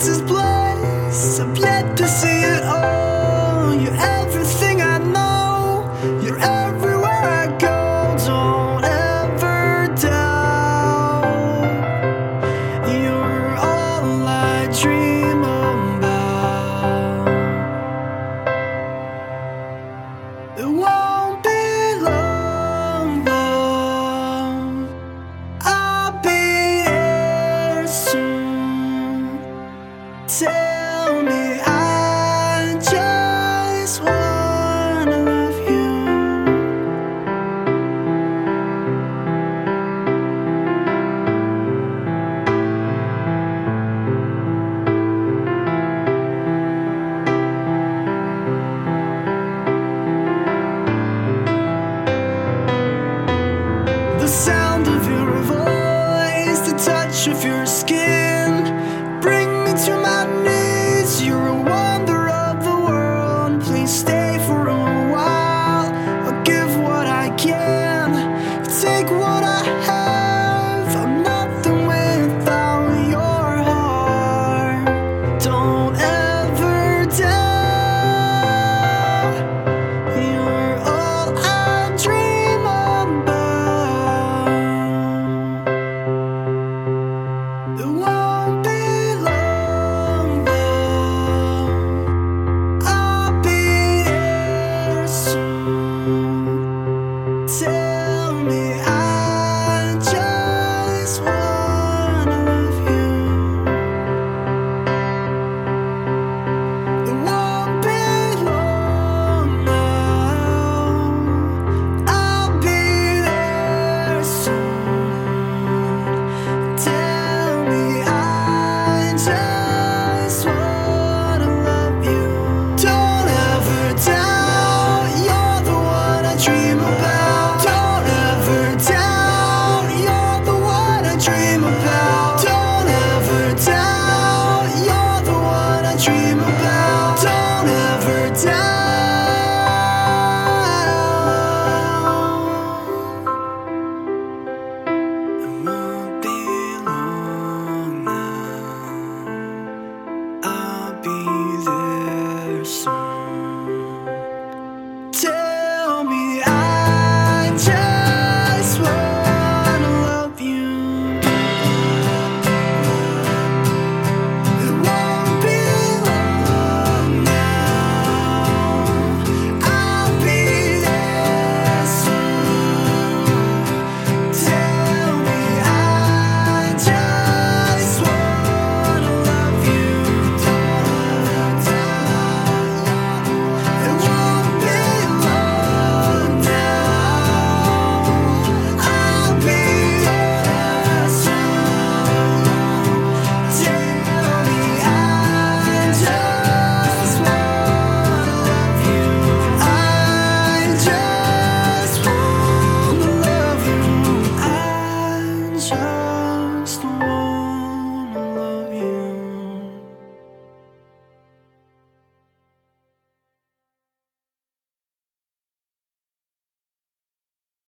Is bliss. I've yet to see it tell me I just wanna love you. The sound of your voice, the touch of your skin. time.